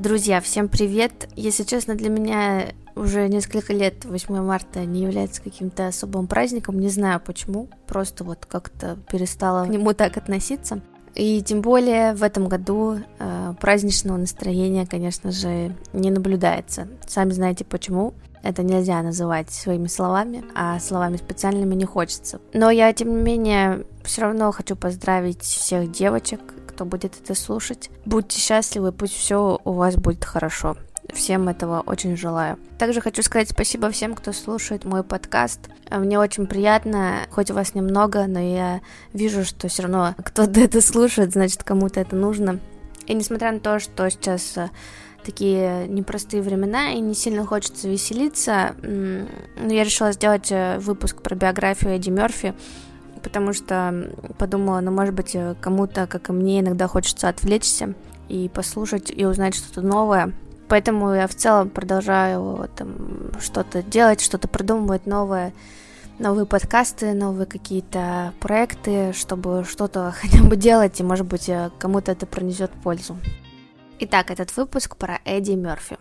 Друзья, всем привет! Если честно, для меня уже несколько лет 8 марта не является каким-то особым праздником, не знаю почему, просто вот как-то перестала к нему так относиться. И тем более в этом году э, праздничного настроения, конечно же, не наблюдается. Сами знаете почему. Это нельзя называть своими словами, а словами специальными не хочется. Но я, тем не менее, все равно хочу поздравить всех девочек, кто будет это слушать. Будьте счастливы, пусть все у вас будет хорошо. Всем этого очень желаю. Также хочу сказать спасибо всем, кто слушает мой подкаст. Мне очень приятно, хоть у вас немного, но я вижу, что все равно кто-то это слушает, значит, кому-то это нужно. И несмотря на то, что сейчас э, такие непростые времена и не сильно хочется веселиться, я решила сделать э, выпуск про биографию Эдди Мерфи, потому что подумала, ну, может быть, кому-то, как и мне, иногда хочется отвлечься и послушать, и узнать что-то новое. Поэтому я в целом продолжаю там что-то делать, что-то придумывать новое, новые подкасты, новые какие-то проекты, чтобы что-то хотя бы делать, и, может быть, кому-то это принесет пользу. Итак, этот выпуск про Эдди Мерфи.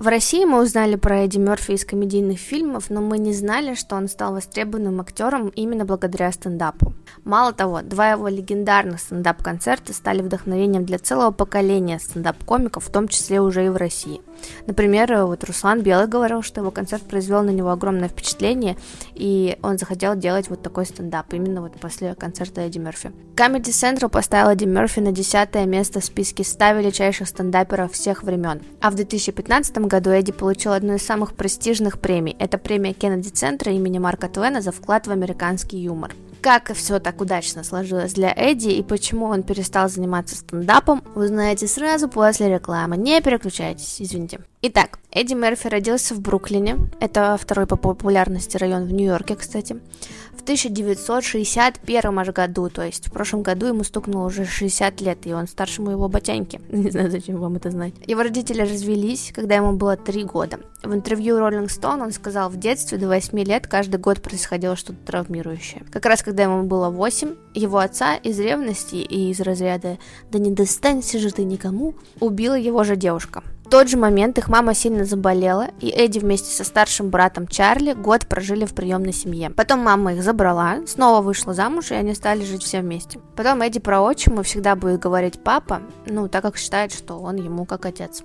В России мы узнали про Эдди Мерфи из комедийных фильмов, но мы не знали, что он стал востребованным актером именно благодаря стендапу. Мало того, два его легендарных стендап-концерта стали вдохновением для целого поколения стендап-комиков, в том числе уже и в России. Например, вот Руслан Белый говорил, что его концерт произвел на него огромное впечатление, и он захотел делать вот такой стендап, именно вот после концерта Эдди Мерфи. Comedy Central поставил Эдди Мерфи на десятое место в списке 100 величайших стендаперов всех времен. А в 2015 году Эдди получил одну из самых престижных премий. Это премия Кеннеди Центра имени Марка Твена за вклад в американский юмор. Как все так удачно сложилось для Эдди и почему он перестал заниматься стендапом, узнаете сразу после рекламы. Не переключайтесь, извините. Итак, Эдди Мерфи родился в Бруклине, это второй по популярности район в Нью-Йорке, кстати, в 1961 аж году, то есть в прошлом году ему стукнуло уже 60 лет, и он старше моего батяньки. Не знаю, зачем вам это знать. Его родители развелись, когда ему было 3 года. В интервью Rolling Stone он сказал, в детстве до 8 лет каждый год происходило что-то травмирующее. Как раз когда ему было 8, его отца из ревности и из разряда «да не достанься же ты никому» убила его же девушка тот же момент их мама сильно заболела, и Эдди вместе со старшим братом Чарли год прожили в приемной семье. Потом мама их забрала, снова вышла замуж, и они стали жить все вместе. Потом Эдди про отчима всегда будет говорить папа, ну, так как считает, что он ему как отец.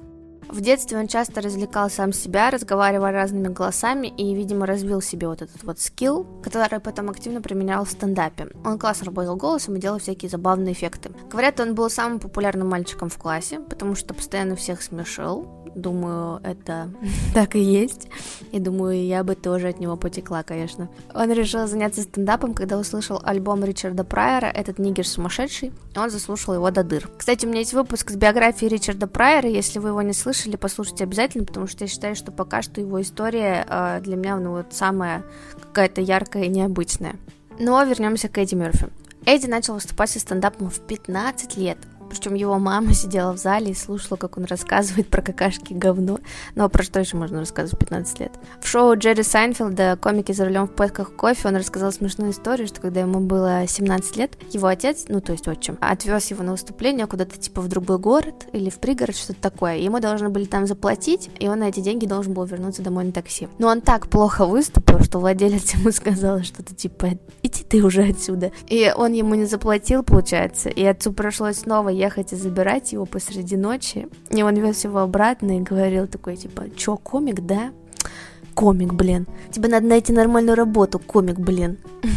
В детстве он часто развлекал сам себя, разговаривая разными голосами и, видимо, развил себе вот этот вот скилл, который потом активно применял в стендапе. Он классно работал голосом и делал всякие забавные эффекты. Говорят, он был самым популярным мальчиком в классе, потому что постоянно всех смешил, Думаю, это так и есть. И думаю, я бы тоже от него потекла, конечно. Он решил заняться стендапом, когда услышал альбом Ричарда Прайера «Этот нигер сумасшедший». Он заслушал его до дыр. Кстати, у меня есть выпуск с биографией Ричарда Прайера. Если вы его не слышали, послушайте обязательно, потому что я считаю, что пока что его история э, для меня ну, вот самая какая-то яркая и необычная. Но вернемся к Эдди Мерфи. Эдди начал выступать со стендапом в 15 лет. Причем его мама сидела в зале и слушала, как он рассказывает про какашки говно. Ну а про что еще можно рассказывать в 15 лет? В шоу Джерри Сайнфилда «Комики за рулем в поисках кофе» он рассказал смешную историю, что когда ему было 17 лет, его отец, ну то есть отчим, отвез его на выступление куда-то типа в другой город или в пригород, что-то такое. Ему должны были там заплатить, и он на эти деньги должен был вернуться домой на такси. Но он так плохо выступил, что владелец ему сказал что-то типа «иди ты уже отсюда». И он ему не заплатил, получается, и отцу пришлось снова ехать и забирать его посреди ночи. И он вез его обратно и говорил такой, типа, чё, комик, да? Комик, блин. Тебе надо найти нормальную работу, комик, блин.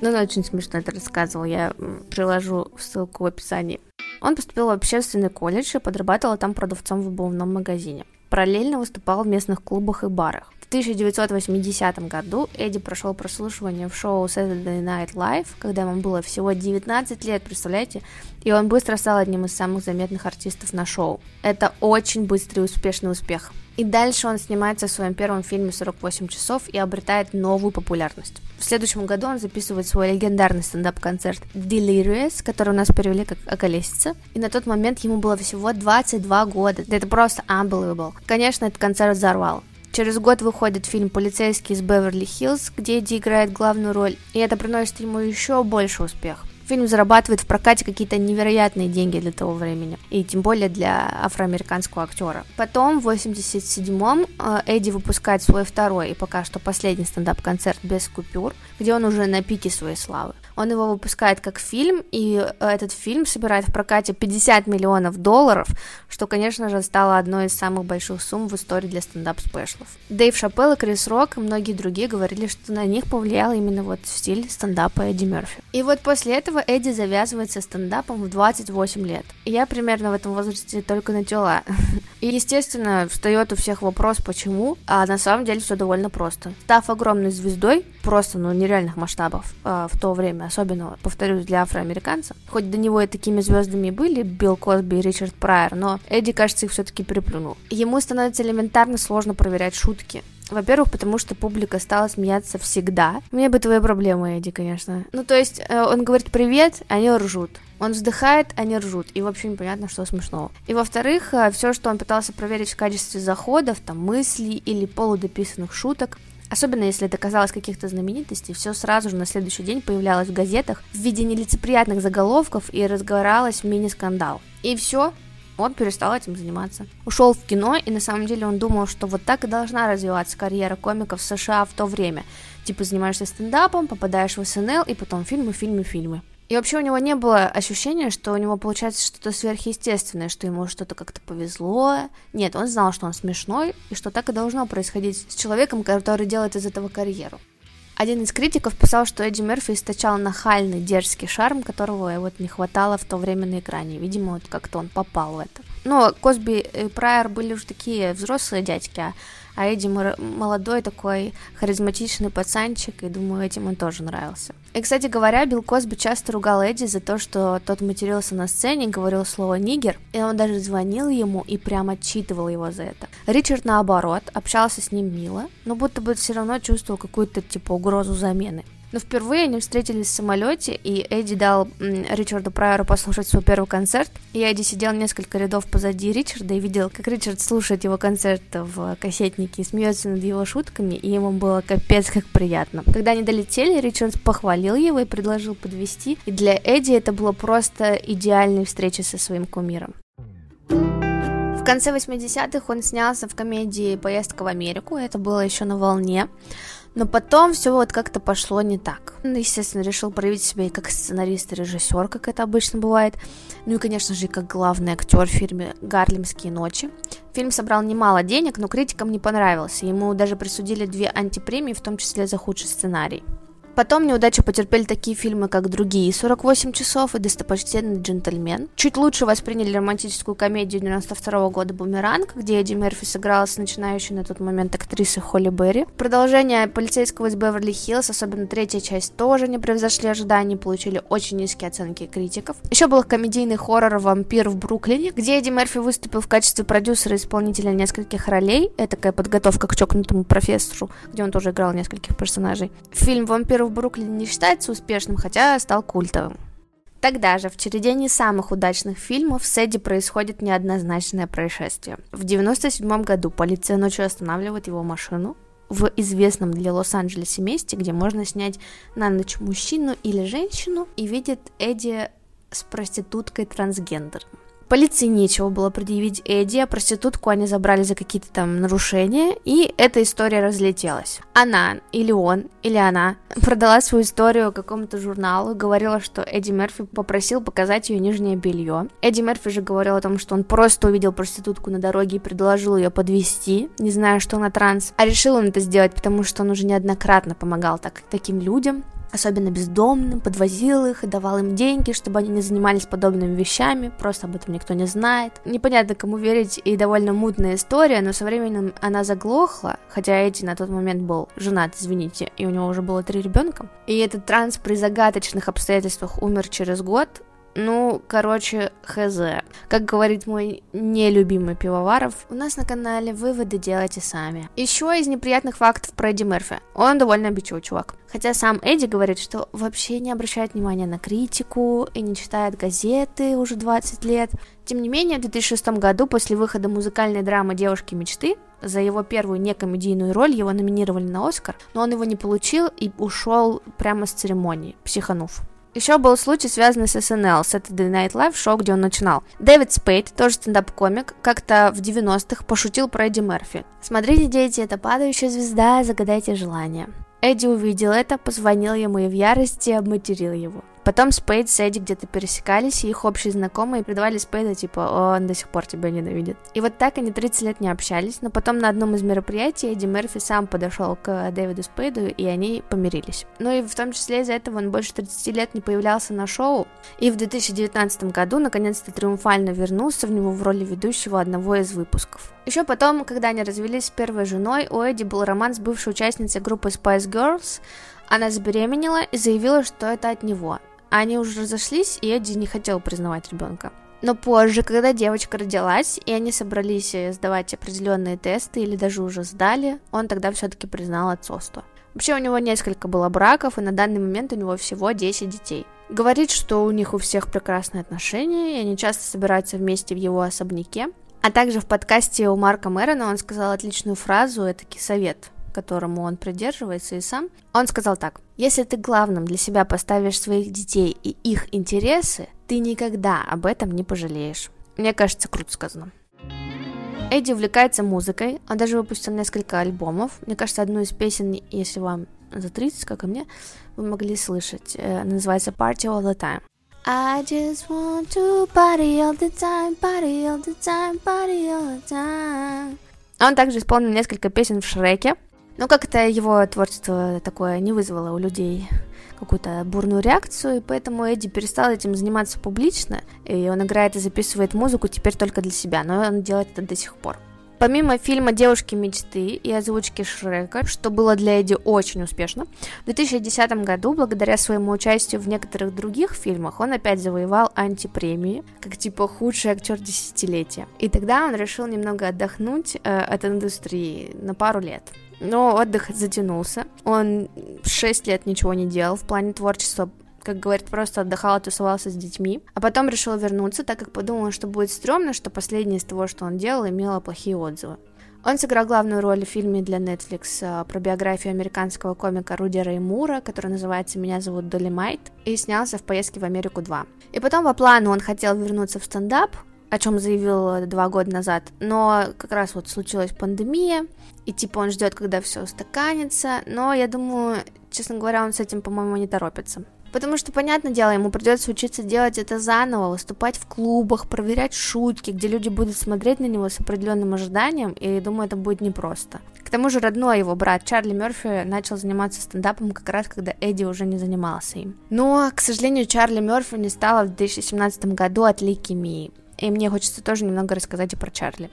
Ну, он очень смешно это рассказывал, я приложу ссылку в описании. Он поступил в общественный колледж и подрабатывал там продавцом в обувном магазине. Параллельно выступал в местных клубах и барах. В 1980 году Эдди прошел прослушивание в шоу Saturday Night Live, когда ему было всего 19 лет, представляете? И он быстро стал одним из самых заметных артистов на шоу. Это очень быстрый и успешный успех. И дальше он снимается в своем первом фильме «48 часов» и обретает новую популярность. В следующем году он записывает свой легендарный стендап-концерт Delirious, который у нас перевели как «Околесица». И на тот момент ему было всего 22 года. Это просто unbelievable. Конечно, этот концерт взорвал. Через год выходит фильм «Полицейский из Беверли-Хиллз», где Эдди играет главную роль, и это приносит ему еще больше успех. Фильм зарабатывает в прокате какие-то невероятные деньги для того времени, и тем более для афроамериканского актера. Потом в 87-м э, Эдди выпускает свой второй и пока что последний стендап-концерт без купюр, где он уже на пике своей славы. Он его выпускает как фильм, и э, этот фильм собирает в прокате 50 миллионов долларов, что, конечно же, стало одной из самых больших сумм в истории для стендап- special ов. Дэйв Шапелл и Крис Рок и многие другие говорили, что на них повлиял именно вот стиль стендапа Эдди Мерфи. И вот после этого Эдди завязывает со стендапом в 28 лет. Я примерно в этом возрасте только начала. И, естественно, встает у всех вопрос, почему, а на самом деле все довольно просто. Став огромной звездой, просто, ну, нереальных масштабов э, в то время, особенно, повторюсь, для афроамериканцев. Хоть до него и такими звездами были Билл Косби и Ричард Прайер, но Эдди, кажется, их все-таки переплюнул. Ему становится элементарно сложно проверять шутки. Во-первых, потому что публика стала смеяться всегда. У меня бы твои проблемы, Эдди, конечно. Ну, то есть, э, он говорит «привет», они ржут. Он вздыхает, они ржут, и вообще непонятно, что смешного. И во-вторых, э, все, что он пытался проверить в качестве заходов, там, мыслей или полудописанных шуток, Особенно если это казалось каких-то знаменитостей, все сразу же на следующий день появлялось в газетах в виде нелицеприятных заголовков и разгоралось мини-скандал. И все, он перестал этим заниматься. Ушел в кино, и на самом деле он думал, что вот так и должна развиваться карьера комиков в США в то время. Типа занимаешься стендапом, попадаешь в СНЛ, и потом фильмы, фильмы, фильмы. И вообще у него не было ощущения, что у него получается что-то сверхъестественное, что ему что-то как-то повезло. Нет, он знал, что он смешной, и что так и должно происходить с человеком, который делает из этого карьеру. Один из критиков писал, что Эдди Мерфи источал нахальный, дерзкий шарм, которого вот не хватало в то время на экране. Видимо, вот как-то он попал в это. Но Косби и Прайер были уже такие взрослые дядьки, а а Эдди молодой такой харизматичный пацанчик, и думаю, этим он тоже нравился. И, кстати говоря, Билл Косби часто ругал Эдди за то, что тот матерился на сцене, говорил слово «нигер», и он даже звонил ему и прямо отчитывал его за это. Ричард, наоборот, общался с ним мило, но будто бы все равно чувствовал какую-то, типа, угрозу замены. Но впервые они встретились в самолете, и Эдди дал Ричарду Прайеру послушать свой первый концерт. И Эдди сидел несколько рядов позади Ричарда и видел, как Ричард слушает его концерт в кассетнике и смеется над его шутками, и ему было капец как приятно. Когда они долетели, Ричард похвалил его и предложил подвести, и для Эдди это было просто идеальной встречей со своим кумиром. В конце 80-х он снялся в комедии «Поездка в Америку», это было еще на волне. Но потом все вот как-то пошло не так. Он, естественно, решил проявить себя и как сценарист и режиссер, как это обычно бывает. Ну и, конечно же, и как главный актер в фильме «Гарлемские ночи». Фильм собрал немало денег, но критикам не понравился. Ему даже присудили две антипремии, в том числе за худший сценарий. Потом неудачу потерпели такие фильмы, как «Другие 48 часов» и «Достопочтенный джентльмен». Чуть лучше восприняли романтическую комедию 92 года «Бумеранг», где Эдди Мерфи сыграла с начинающей на тот момент актрисой Холли Берри. Продолжение «Полицейского из Беверли-Хиллз», особенно третья часть, тоже не превзошли ожиданий, получили очень низкие оценки критиков. Еще был комедийный хоррор «Вампир в Бруклине», где Эдди Мерфи выступил в качестве продюсера и исполнителя нескольких ролей. Это такая подготовка к чокнутому профессору, где он тоже играл нескольких персонажей. Фильм «Вампир в Бруклине не считается успешным, хотя стал культовым. Тогда же, в череде не самых удачных фильмов, с Эдди происходит неоднозначное происшествие. В 97 году полиция ночью останавливает его машину в известном для Лос-Анджелеса месте, где можно снять на ночь мужчину или женщину, и видит Эдди с проституткой трансгендером. Полиции нечего было предъявить Эдди, а проститутку они забрали за какие-то там нарушения, и эта история разлетелась. Она, или он, или она, продала свою историю какому-то журналу, говорила, что Эдди Мерфи попросил показать ее нижнее белье. Эдди Мерфи же говорил о том, что он просто увидел проститутку на дороге и предложил ее подвести, не зная, что она транс. А решил он это сделать, потому что он уже неоднократно помогал так, таким людям, особенно бездомным, подвозил их и давал им деньги, чтобы они не занимались подобными вещами, просто об этом никто не знает. Непонятно, кому верить, и довольно мутная история, но со временем она заглохла, хотя Эдди на тот момент был женат, извините, и у него уже было три ребенка. И этот транс при загадочных обстоятельствах умер через год, ну, короче, хз. Как говорит мой нелюбимый пивоваров, у нас на канале выводы делайте сами. Еще из неприятных фактов про Эдди Мерфи. Он довольно обидчивый чувак. Хотя сам Эдди говорит, что вообще не обращает внимания на критику и не читает газеты уже 20 лет. Тем не менее, в 2006 году, после выхода музыкальной драмы «Девушки мечты», за его первую некомедийную роль его номинировали на Оскар, но он его не получил и ушел прямо с церемонии, психанув. Еще был случай, связанный с SNL, Saturday Night Live, шоу, где он начинал. Дэвид Спейд, тоже стендап-комик, как-то в 90-х пошутил про Эдди Мерфи. Смотрите, дети, это падающая звезда, загадайте желание. Эдди увидел это, позвонил ему и в ярости обматерил его. Потом Спейд с Эдди где-то пересекались, и их общие знакомые предавали Спейда, типа, он до сих пор тебя ненавидит. И вот так они 30 лет не общались, но потом на одном из мероприятий Эдди Мерфи сам подошел к Дэвиду Спейду, и они помирились. Ну и в том числе из-за этого он больше 30 лет не появлялся на шоу, и в 2019 году наконец-то триумфально вернулся в него в роли ведущего одного из выпусков. Еще потом, когда они развелись с первой женой, у Эдди был роман с бывшей участницей группы Spice Girls, она забеременела и заявила, что это от него. Они уже разошлись, и Эдди не хотел признавать ребенка. Но позже, когда девочка родилась, и они собрались э, сдавать определенные тесты или даже уже сдали, он тогда все-таки признал отцовство. Вообще у него несколько было браков, и на данный момент у него всего 10 детей. Говорит, что у них у всех прекрасные отношения, и они часто собираются вместе в его особняке. А также в подкасте у Марка Мэрона он сказал отличную фразу, это совет которому он придерживается и сам, он сказал так. Если ты главным для себя поставишь своих детей и их интересы, ты никогда об этом не пожалеешь. Мне кажется, круто сказано. Эдди увлекается музыкой, он даже выпустил несколько альбомов. Мне кажется, одну из песен, если вам за 30, как и мне, вы могли слышать. Она называется Party All The Time. I just want to party all the time, party all the time, party all the time. Он также исполнил несколько песен в Шреке, но как-то его творчество такое не вызвало у людей какую-то бурную реакцию, и поэтому Эдди перестал этим заниматься публично, и он играет и записывает музыку теперь только для себя, но он делает это до сих пор. Помимо фильма «Девушки мечты» и озвучки Шрека, что было для Эдди очень успешно, в 2010 году, благодаря своему участию в некоторых других фильмах, он опять завоевал антипремии, как типа худший актер десятилетия. И тогда он решил немного отдохнуть э, от индустрии на пару лет. Но отдых затянулся. Он 6 лет ничего не делал в плане творчества, как говорит, просто отдыхал, тусовался с детьми. А потом решил вернуться, так как подумал, что будет стрёмно, что последнее из того, что он делал, имело плохие отзывы. Он сыграл главную роль в фильме для Netflix а, про биографию американского комика Руди Мура, который называется «Меня зовут Долимайт», и снялся в «Поездке в Америку 2». И потом по плану он хотел вернуться в стендап, о чем заявил два года назад, но как раз вот случилась пандемия, и типа он ждет, когда все устаканится, но я думаю, честно говоря, он с этим, по-моему, не торопится. Потому что, понятное дело, ему придется учиться делать это заново, выступать в клубах, проверять шутки, где люди будут смотреть на него с определенным ожиданием, и думаю, это будет непросто. К тому же родной его брат Чарли Мерфи начал заниматься стендапом как раз, когда Эдди уже не занимался им. Но, к сожалению, Чарли Мерфи не стало в 2017 году от лейкемии. И мне хочется тоже немного рассказать и про Чарли.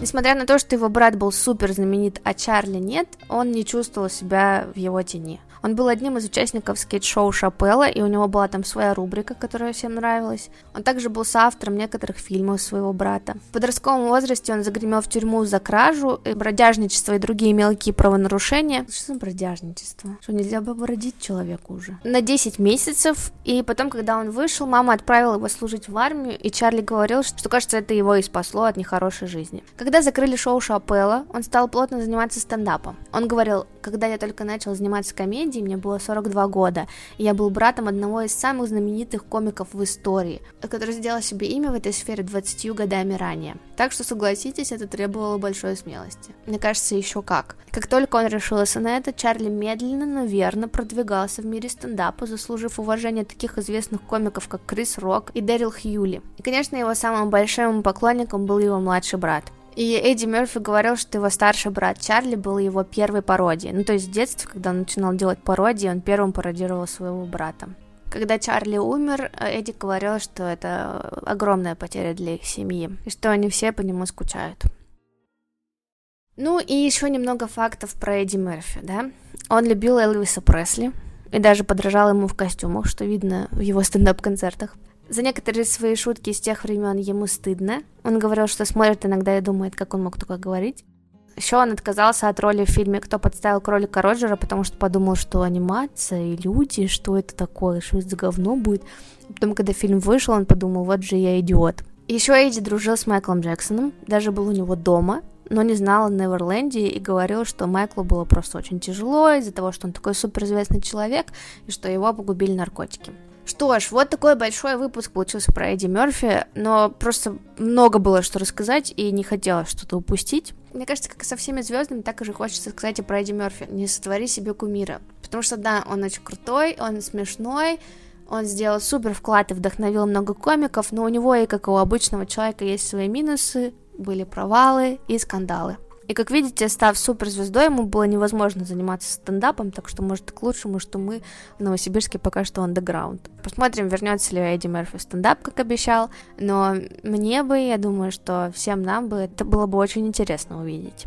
Несмотря на то, что его брат был супер знаменит, а Чарли нет, он не чувствовал себя в его тени. Он был одним из участников скетч-шоу Шапелла, и у него была там своя рубрика, которая всем нравилась. Он также был соавтором некоторых фильмов своего брата. В подростковом возрасте он загремел в тюрьму за кражу, и бродяжничество и другие мелкие правонарушения. Что за бродяжничество? Что, нельзя бродить человеку уже? На 10 месяцев, и потом, когда он вышел, мама отправила его служить в армию, и Чарли говорил, что, кажется, это его и спасло от нехорошей жизни. Когда закрыли шоу Шапелла, он стал плотно заниматься стендапом. Он говорил, когда я только начал заниматься комедией, мне было 42 года, и я был братом одного из самых знаменитых комиков в истории, который сделал себе имя в этой сфере 20 годами ранее. Так что, согласитесь, это требовало большой смелости. Мне кажется, еще как. Как только он решился на это, Чарли медленно, но верно продвигался в мире стендапа, заслужив уважение таких известных комиков, как Крис Рок и Дэрил Хьюли. И, конечно, его самым большим поклонником был его младший брат. И Эдди Мерфи говорил, что его старший брат Чарли был его первой пародией. Ну, то есть в детстве, когда он начинал делать пародии, он первым пародировал своего брата. Когда Чарли умер, Эдди говорил, что это огромная потеря для их семьи, и что они все по нему скучают. Ну и еще немного фактов про Эдди Мерфи, да. Он любил Элвиса Пресли и даже подражал ему в костюмах, что видно в его стендап-концертах. За некоторые свои шутки из тех времен ему стыдно. Он говорил, что смотрит иногда и думает, как он мог такое говорить. Еще он отказался от роли в фильме «Кто подставил кролика Роджера», потому что подумал, что анимация и люди, что это такое, что это за говно будет. Потом, когда фильм вышел, он подумал, вот же я идиот. Еще Эдди дружил с Майклом Джексоном, даже был у него дома, но не знал о Неверленде и говорил, что Майклу было просто очень тяжело из-за того, что он такой суперизвестный человек и что его погубили наркотики. Что ж, вот такой большой выпуск получился про Эдди Мерфи, но просто много было что рассказать и не хотелось что-то упустить. Мне кажется, как и со всеми звездами, так же хочется сказать и про Эдди Мерфи. Не сотвори себе кумира. Потому что, да, он очень крутой, он смешной, он сделал супер вклад и вдохновил много комиков, но у него и как у обычного человека есть свои минусы, были провалы и скандалы. И как видите, став суперзвездой, ему было невозможно заниматься стендапом, так что, может, к лучшему, что мы в Новосибирске пока что андеграунд. Посмотрим, вернется ли Эдди Мерфи в стендап, как обещал, но мне бы, я думаю, что всем нам бы это было бы очень интересно увидеть.